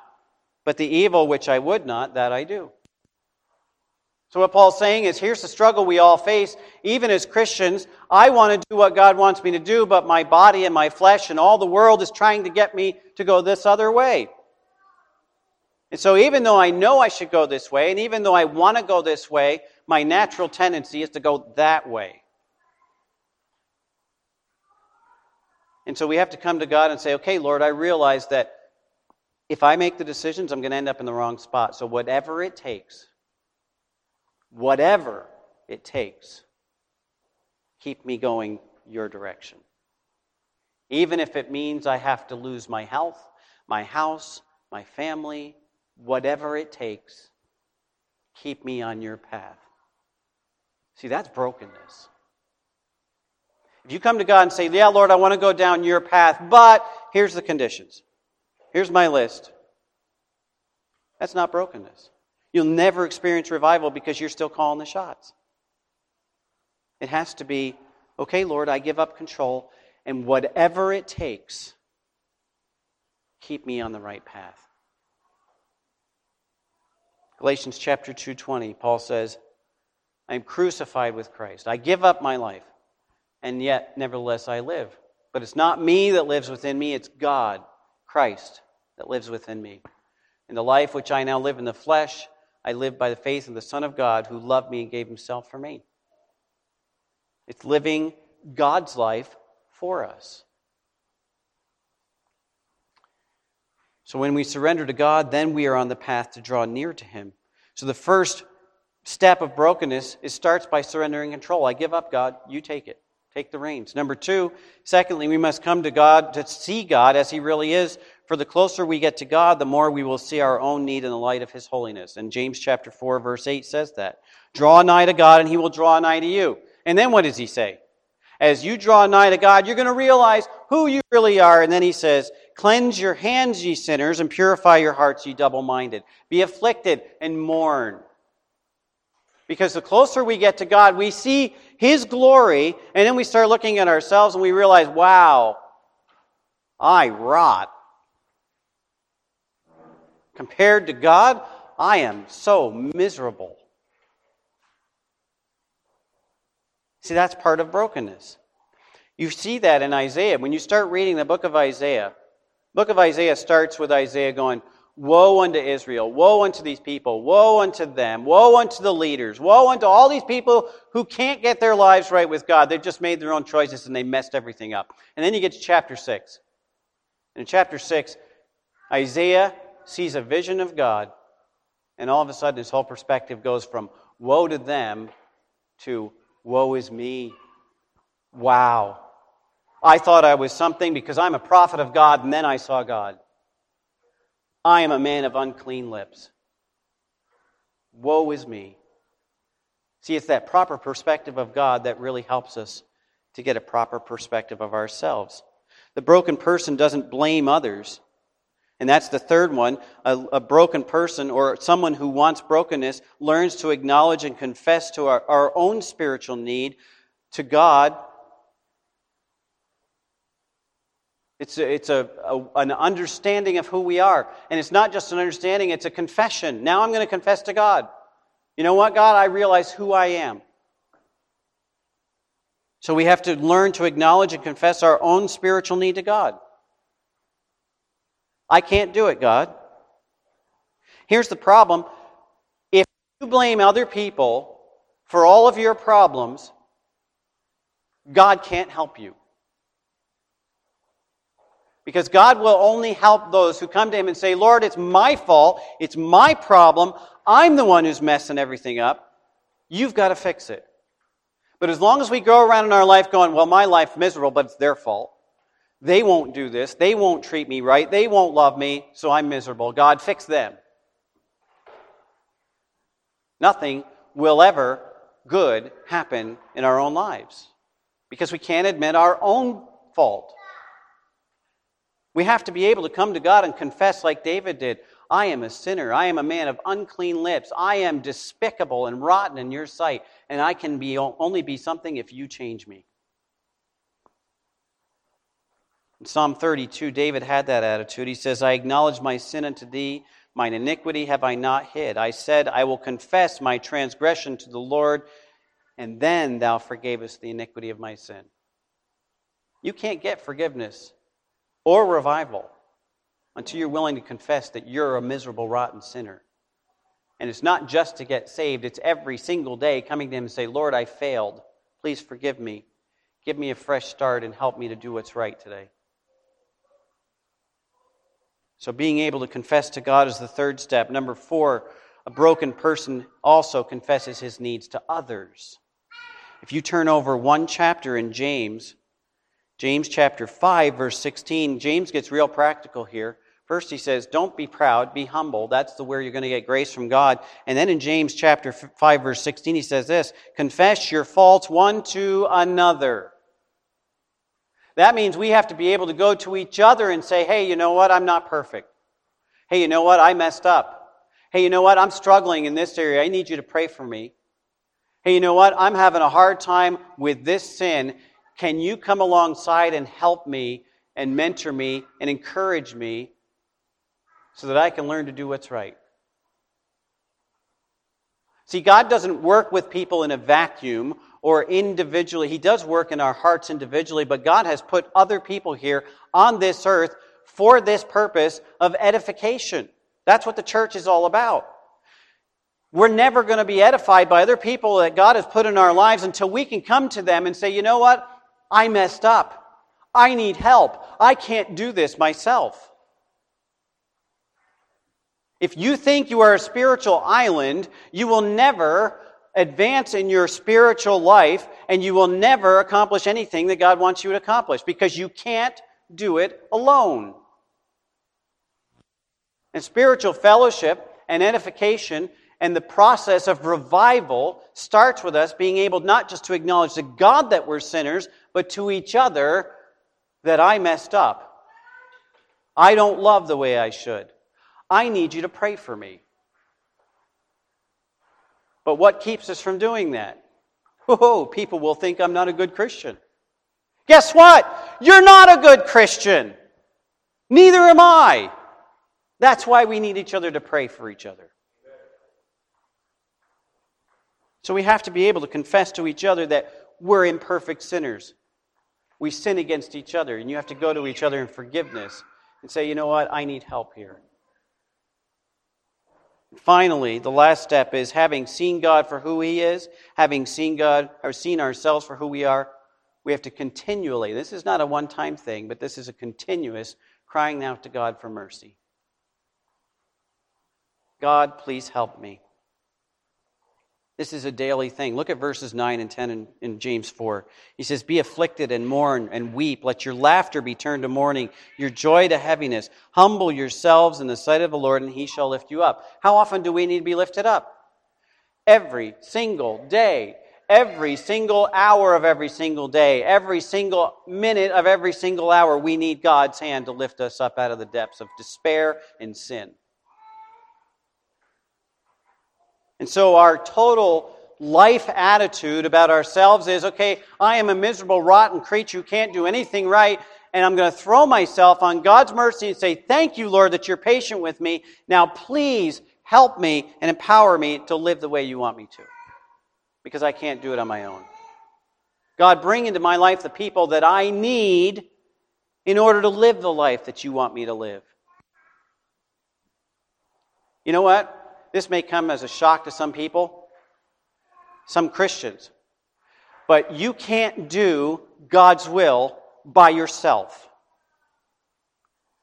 but the evil which I would not, that I do. So, what Paul's saying is here's the struggle we all face. Even as Christians, I want to do what God wants me to do, but my body and my flesh and all the world is trying to get me to go this other way. And so, even though I know I should go this way, and even though I want to go this way, my natural tendency is to go that way. And so we have to come to God and say, okay, Lord, I realize that if I make the decisions, I'm going to end up in the wrong spot. So whatever it takes, whatever it takes, keep me going your direction. Even if it means I have to lose my health, my house, my family, whatever it takes, keep me on your path. See, that's brokenness. If you come to God and say, Yeah, Lord, I want to go down your path, but here's the conditions. Here's my list. That's not brokenness. You'll never experience revival because you're still calling the shots. It has to be, okay, Lord, I give up control, and whatever it takes, keep me on the right path. Galatians chapter 2:20 Paul says, I am crucified with Christ. I give up my life and yet nevertheless I live. But it's not me that lives within me, it's God, Christ, that lives within me. In the life which I now live in the flesh, I live by the faith of the Son of God who loved me and gave himself for me. It's living God's life for us. So when we surrender to God, then we are on the path to draw near to Him. So the first step of brokenness is starts by surrendering control. I give up, God, you take it. Take the reins. Number two, secondly, we must come to God to see God as He really is. For the closer we get to God, the more we will see our own need in the light of His holiness. And James chapter 4, verse 8 says that. Draw nigh to God, and He will draw nigh to you. And then what does He say? As you draw nigh to God, you're going to realize who you really are. And then He says, Cleanse your hands, ye sinners, and purify your hearts, ye double minded. Be afflicted and mourn. Because the closer we get to God, we see His glory, and then we start looking at ourselves and we realize, wow, I rot. Compared to God, I am so miserable. See, that's part of brokenness. You see that in Isaiah. When you start reading the book of Isaiah, book of Isaiah starts with Isaiah going, Woe unto Israel, woe unto these people, woe unto them, woe unto the leaders, woe unto all these people who can't get their lives right with God. They've just made their own choices and they messed everything up. And then you get to chapter 6. In chapter 6, Isaiah sees a vision of God, and all of a sudden his whole perspective goes from woe to them to woe is me. Wow. I thought I was something because I'm a prophet of God, and then I saw God. I am a man of unclean lips. Woe is me. See, it's that proper perspective of God that really helps us to get a proper perspective of ourselves. The broken person doesn't blame others. And that's the third one. A, a, broken person or someone who wants brokenness learns to acknowledge and confess to our, our own spiritual need to God It's, a, it's a, a, an understanding of who we are. And it's not just an understanding, it's a confession. Now I'm going to confess to God. You know what, God? I realize who I am. So we have to learn to acknowledge and confess our own spiritual need to God. I can't do it, God. Here's the problem if you blame other people for all of your problems, God can't help you. Because God will only help those who come to Him and say, Lord, it's my fault. It's my problem. I'm the one who's messing everything up. You've got to fix it. But as long as we go around in our life going, well, my life's miserable, but it's their fault. They won't do this. They won't treat me right. They won't love me, so I'm miserable. God, fix them. Nothing will ever good happen in our own lives because we can't admit our own fault. We have to be able to come to God and confess, like David did I am a sinner. I am a man of unclean lips. I am despicable and rotten in your sight, and I can be, only be something if you change me. In Psalm 32, David had that attitude. He says, I acknowledge my sin unto thee. Mine iniquity have I not hid. I said, I will confess my transgression to the Lord, and then thou forgavest the iniquity of my sin. You can't get forgiveness or revival until you're willing to confess that you're a miserable, rotten sinner. And it's not just to get saved, it's every single day coming to Him and say, Lord, I failed. Please forgive me. Give me a fresh start and help me to do what's right today. So, being able to confess to God is the third step. Number four, a broken person also confesses his needs to others. If you turn over one chapter in James, James chapter 5, verse 16, James gets real practical here. First, he says, Don't be proud, be humble. That's the where you're going to get grace from God. And then in James chapter 5, verse 16, he says this Confess your faults one to another. That means we have to be able to go to each other and say, Hey, you know what? I'm not perfect. Hey, you know what? I messed up. Hey, you know what? I'm struggling in this area. I need you to pray for me. Hey, you know what? I'm having a hard time with this sin, can you come alongside and help me and mentor me and encourage me so that I can learn to do what's right? See, God doesn't work with people in a vacuum or individually. He does work in our hearts individually, but God has put other people here on this earth for this purpose of edification. That's what the church is all about. We're never going to be edified by other people that God has put in our lives until we can come to them and say, you know what? I messed up. I need help. I can't do this myself. If you think you are a spiritual island, you will never advance in your spiritual life and you will never accomplish anything that God wants you to accomplish because you can't do it alone. And spiritual fellowship and edification and the process of revival starts with us being able not just to acknowledge to God that we're sinners, but to each other that I messed up. I don't love the way I should. I need you to pray for me. But what keeps us from doing that? Oh, people will think I'm not a good Christian. Guess what? You're not a good Christian. Neither am I. That's why we need each other to pray for each other. So we have to be able to confess to each other that we're imperfect sinners we sin against each other, and you have to go to each other in forgiveness and say, you know what, I need help here. Finally, the last step is having seen God for who He is, having seen God or seen ourselves for who we are, we have to continually, this is not a one time thing, but this is a continuous crying out to God for mercy. God, please help me. This is a daily thing. Look at verses 9 and 10 in, in, James 4. He says, Be afflicted and mourn and weep. Let your laughter be turned to mourning, your joy to heaviness. Humble yourselves in the sight of the Lord, and he shall lift you up. How often do we need to be lifted up? Every single day. Every single hour of every single day. Every single minute of every single hour, we need God's hand to lift us up out of the depths of despair and sin. And so our total life attitude about ourselves is okay, I am a miserable, rotten creature who can't do anything right, and I'm going to throw myself on God's mercy and say, Thank you, Lord, that you're patient with me. Now, please help me and empower me to live the way you want me to, because I can't do it on my own. God, bring into my life the people that I need in order to live the life that you want me to live. You know what? This may come as a shock to some people, some Christians. But you can't do God's will by yourself.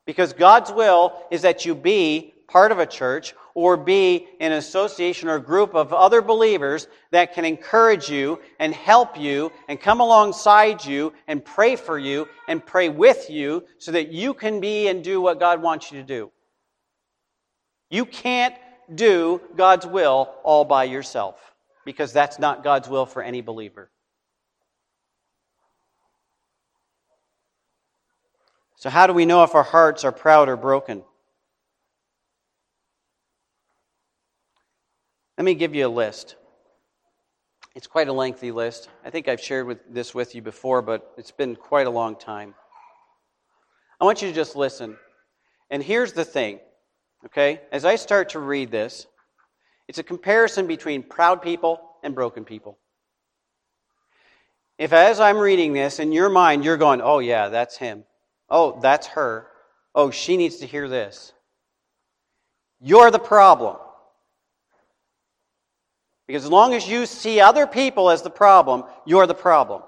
Because God's will is that you be part of a church or be an association or group of other believers that can encourage you and help you and come alongside you and pray for you and pray with you so that you can be and do what God wants you to do. You can't do God's will all by yourself because that's not God's will for any believer. So, how do we know if our hearts are proud or broken? Let me give you a list. It's quite a lengthy list. I think I've shared with this with you before, but it's been quite a long time. I want you to just listen. And here's the thing Okay? As I start to read this, it's a comparison between proud people and broken people. If as I'm reading this, in your mind, you're going, oh, yeah, that's him. Oh, that's her. Oh, she needs to hear this. You're the problem. Because as long as you see other people as the problem, you're the problem.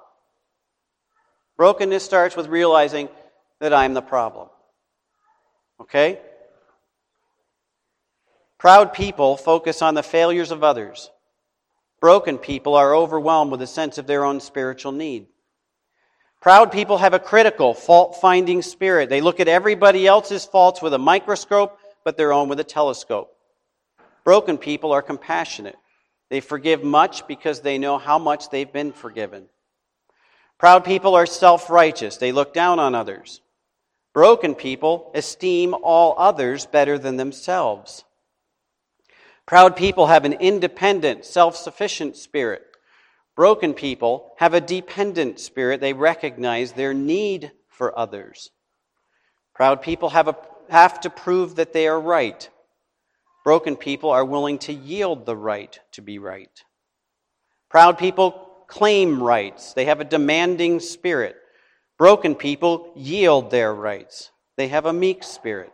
Brokenness starts with realizing that I'm the problem. Okay? Proud people focus on the failures of others. Broken people are overwhelmed with a sense of their own spiritual need. Proud people have a critical, fault finding spirit. They look at everybody else's faults with a microscope, but their own with a telescope. Broken people are compassionate. They forgive much because they know how much they've been forgiven. Proud people are self righteous. They look down on others. Broken people esteem all others better than themselves. Proud people have an independent, self sufficient spirit. Broken people have a dependent spirit. They recognize their need for others. Proud people have, a, have to prove that they are right. Broken people are willing to yield the right to be right. Proud people claim rights. They have a demanding spirit. Broken people yield their rights. They have a meek spirit.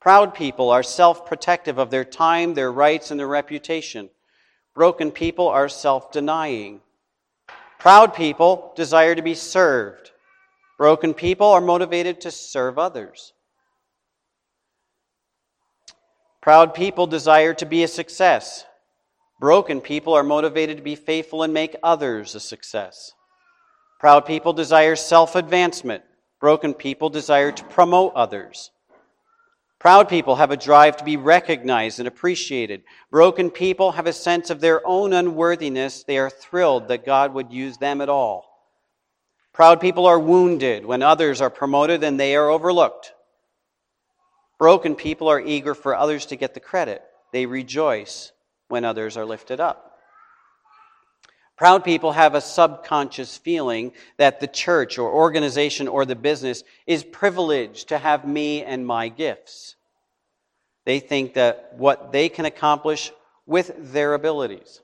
Proud people are self protective of their time, their rights, and their reputation. Broken people are self denying. Proud people desire to be served. Broken people are motivated to serve others. Proud people desire to be a success. Broken people are motivated to be faithful and make others a success. Proud people desire self advancement. Broken people desire to promote others. Proud people have a drive to be recognized and appreciated. Broken people have a sense of their own unworthiness. They are thrilled that God would use them at all. Proud people are wounded when others are promoted and they are overlooked. Broken people are eager for others to get the credit. They rejoice when others are lifted up. Proud people have a subconscious feeling that the church or organization or the business is privileged to have me and my gifts. They think that what they can accomplish with their abilities.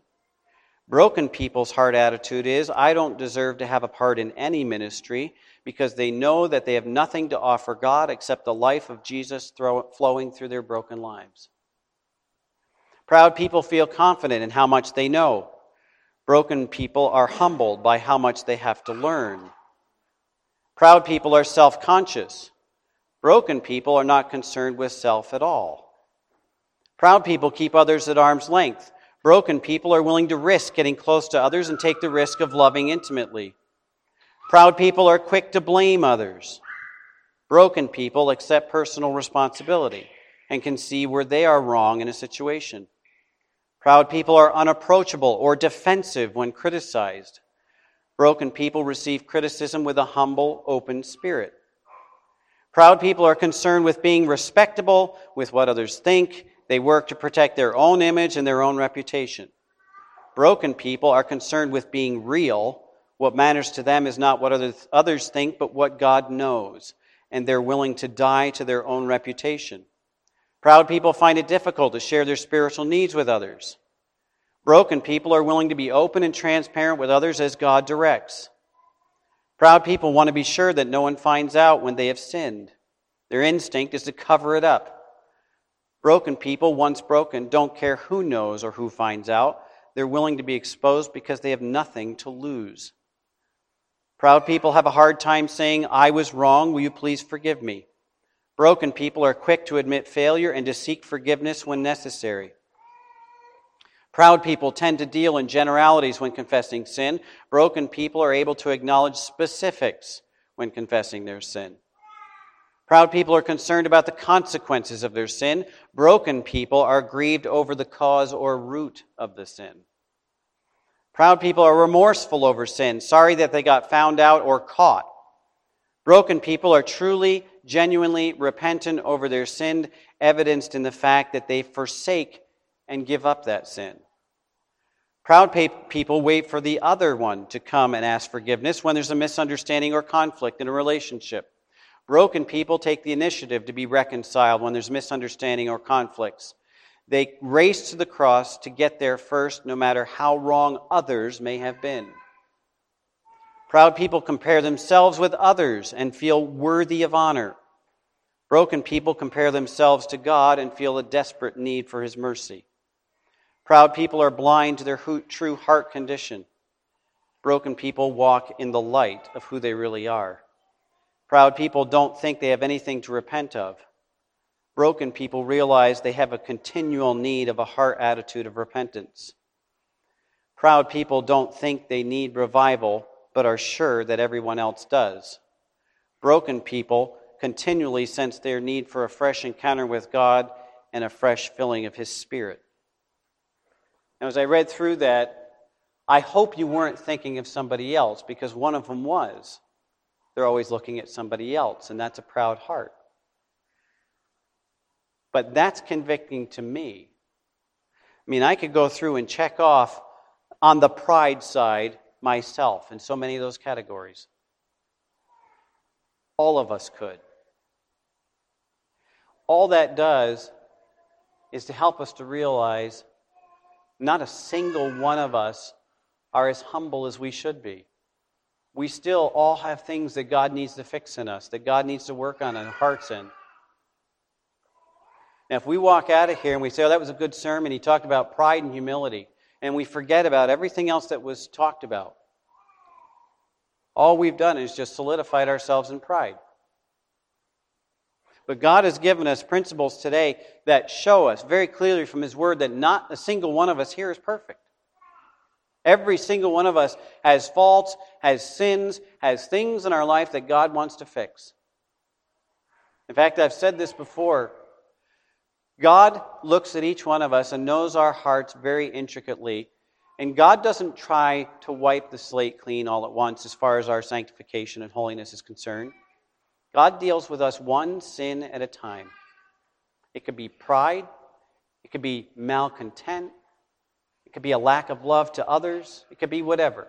Broken people's heart attitude is I don't deserve to have a part in any ministry because they know that they have nothing to offer God except the life of Jesus flowing through their broken lives. Proud people feel confident in how much they know. Broken people are humbled by how much they have to learn. Proud people are self conscious. Broken people are not concerned with self at all. Proud people keep others at arm's length. Broken people are willing to risk getting close to others and take the risk of loving intimately. Proud people are quick to blame others. Broken people accept personal responsibility and can see where they are wrong in a situation. Proud people are unapproachable or defensive when criticized. Broken people receive criticism with a humble, open spirit. Proud people are concerned with being respectable, with what others think. They work to protect their own image and their own reputation. Broken people are concerned with being real. What matters to them is not what others think, but what God knows. And they're willing to die to their own reputation. Proud people find it difficult to share their spiritual needs with others. Broken people are willing to be open and transparent with others as God directs. Proud people want to be sure that no one finds out when they have sinned. Their instinct is to cover it up. Broken people, once broken, don't care who knows or who finds out. They're willing to be exposed because they have nothing to lose. Proud people have a hard time saying, I was wrong, will you please forgive me? Broken people are quick to admit failure and to seek forgiveness when necessary. Proud people tend to deal in generalities when confessing sin. Broken people are able to acknowledge specifics when confessing their sin. Proud people are concerned about the consequences of their sin. Broken people are grieved over the cause or root of the sin. Proud people are remorseful over sin, sorry that they got found out or caught. Broken people are truly, genuinely repentant over their sin, evidenced in the fact that they forsake and give up that sin. Proud people wait for the other one to come and ask forgiveness when there's a misunderstanding or conflict in a relationship. Broken people take the initiative to be reconciled when there's misunderstanding or conflicts. They race to the cross to get there first, no matter how wrong others may have been. Proud people compare themselves with others and feel worthy of honor. Broken people compare themselves to God and feel a desperate need for His mercy. Proud people are blind to their true heart condition. Broken people walk in the light of who they really are. Proud people don't think they have anything to repent of. Broken people realize they have a continual need of a heart attitude of repentance. Proud people don't think they need revival but are sure that everyone else does. Broken people continually sense their need for a fresh encounter with God and a fresh filling of His Spirit. Now, as I read through that, I hope you weren't thinking of somebody else because one of them was. They're always looking at somebody else, and that's a proud heart. But that's convicting to me. I mean, I could go through and check off on the pride side myself in so many of those categories. All of us could. All that does is to help us to realize not a single one of us are as humble as we should be. We still all have things that God needs to fix in us, that God needs to work on our hearts in. Now, if we walk out of here and we say, oh, that was a good sermon, he talked about pride and humility, and we forget about everything else that was talked about. All we've done is just solidified ourselves in pride. But God has given us principles today that show us very clearly from His Word that not a single one of us here is perfect. Every single one of us has faults, has sins, has things in our life that God wants to fix. In fact, I've said this before God looks at each one of us and knows our hearts very intricately. And God doesn't try to wipe the slate clean all at once as far as our sanctification and holiness is concerned. God deals with us one sin at a time. It could be pride, it could be malcontent, it could be a lack of love to others, it could be whatever.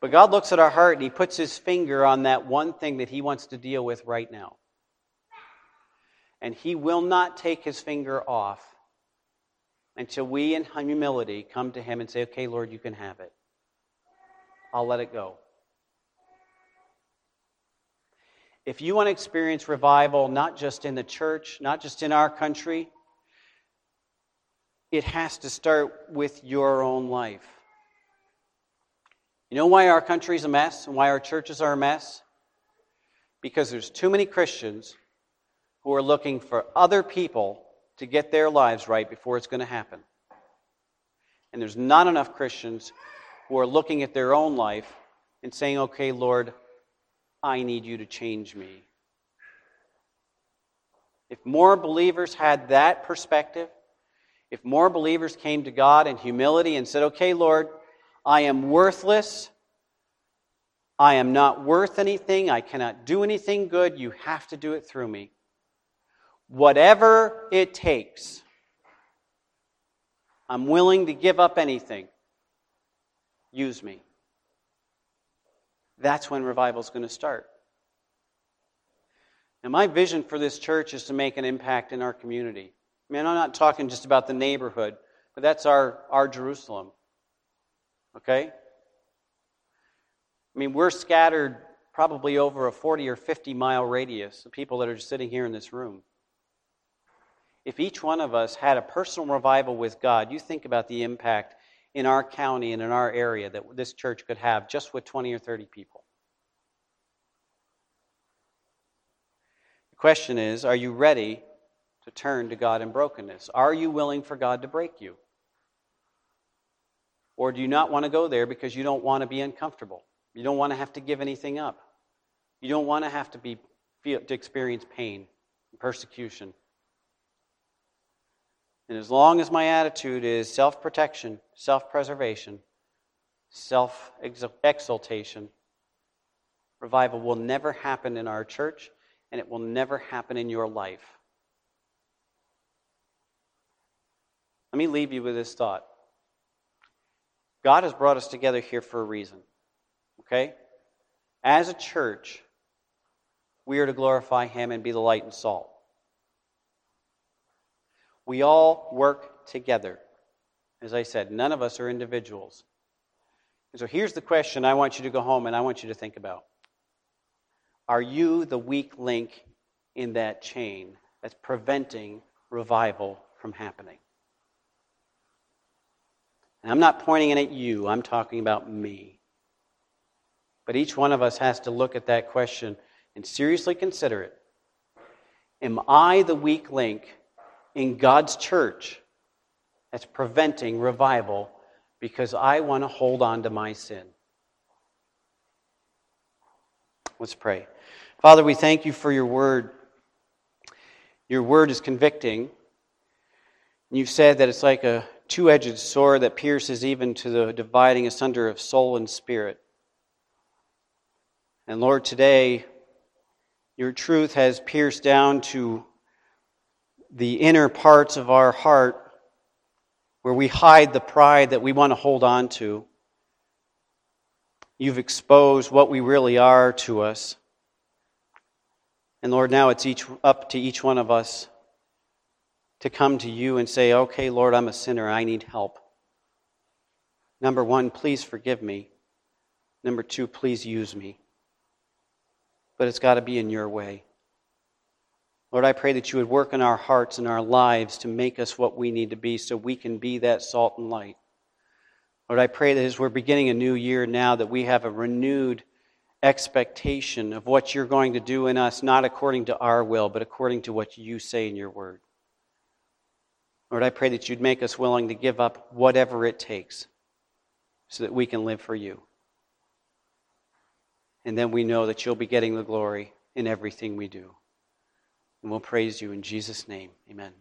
But God looks at our heart and He puts His finger on that one thing that He wants to deal with right now and he will not take his finger off until we, in humility, come to him and say, Okay, Lord, you can have it. I'll let it go. If you want to experience revival, not just in the church, not just in our country, it has to start with your own life. You know why our country's a mess and why our churches are a mess? Because there's too many Christians who are looking for other people to get their lives right before it's going to happen. And there's not enough Christians who are looking at their own life and saying, okay, Lord, I need you to change me. If more believers had that perspective, if more believers came to God in humility and said, okay, Lord, I am worthless. I am not worth anything. I cannot do anything good. You have to do it through me. Whatever it takes, I'm willing to give up anything. Use me. That's when revival is going to start. Now, my vision for this church is to make an impact in our community. I mean, I'm not talking just about the neighborhood, but that's our, our Jerusalem. Okay? I mean, we're scattered probably over a 40 or 50 mile radius of people that are sitting here in this room. If each one of us had a personal revival with God, you think about the impact in our county and in our area that this church could have just with 20 or 30 people. The question is are you ready to turn to God in brokenness? Are you willing for God to break you? Or do you not want to go there because you don't want to be uncomfortable? You don't want to have to give anything up. You don't want to have to be feel, to experience pain and persecution. And as long as my attitude is self protection, self preservation, self exaltation, revival will never happen in our church and it will never happen in your life. Let me leave you with this thought God has brought us together here for a reason. Okay? As a church, we are to glorify Him and be the light and salt. We all work together. As I said, none of us are individuals. And so here's the question I want you to go home and I want you to think about Are you the weak link in that chain that's preventing revival from happening? And I'm not pointing it at you, I'm talking about me. But each one of us has to look at that question and seriously consider it. Am I the weak link in God's church that's preventing revival because I want to hold on to my sin? Let's pray. Father, we thank you for your word. Your word is convicting. You've said that it's like a two edged sword that pierces even to the dividing asunder of soul and spirit. And Lord, today, your truth has pierced down to the inner parts of our heart where we hide the pride that we want to hold on to. You've exposed what we really are to us. And Lord, now it's each, up to each one of us to come to you and say, okay, Lord, I'm a sinner. I need help. Number one, please forgive me. Number two, please use me. But it's got to be in your way. Lord, I pray that you would work in our hearts and our lives to make us what we need to be so we can be that salt and light. Lord, I pray that as we're beginning a new year now, that we have a renewed expectation of what you're going to do in us, not according to our will, but according to what you say in your word. Lord, I pray that you'd make us willing to give up whatever it takes so that we can live for you. And then we know that you'll be getting the glory in everything we do. And we'll praise you in Jesus' name. Amen.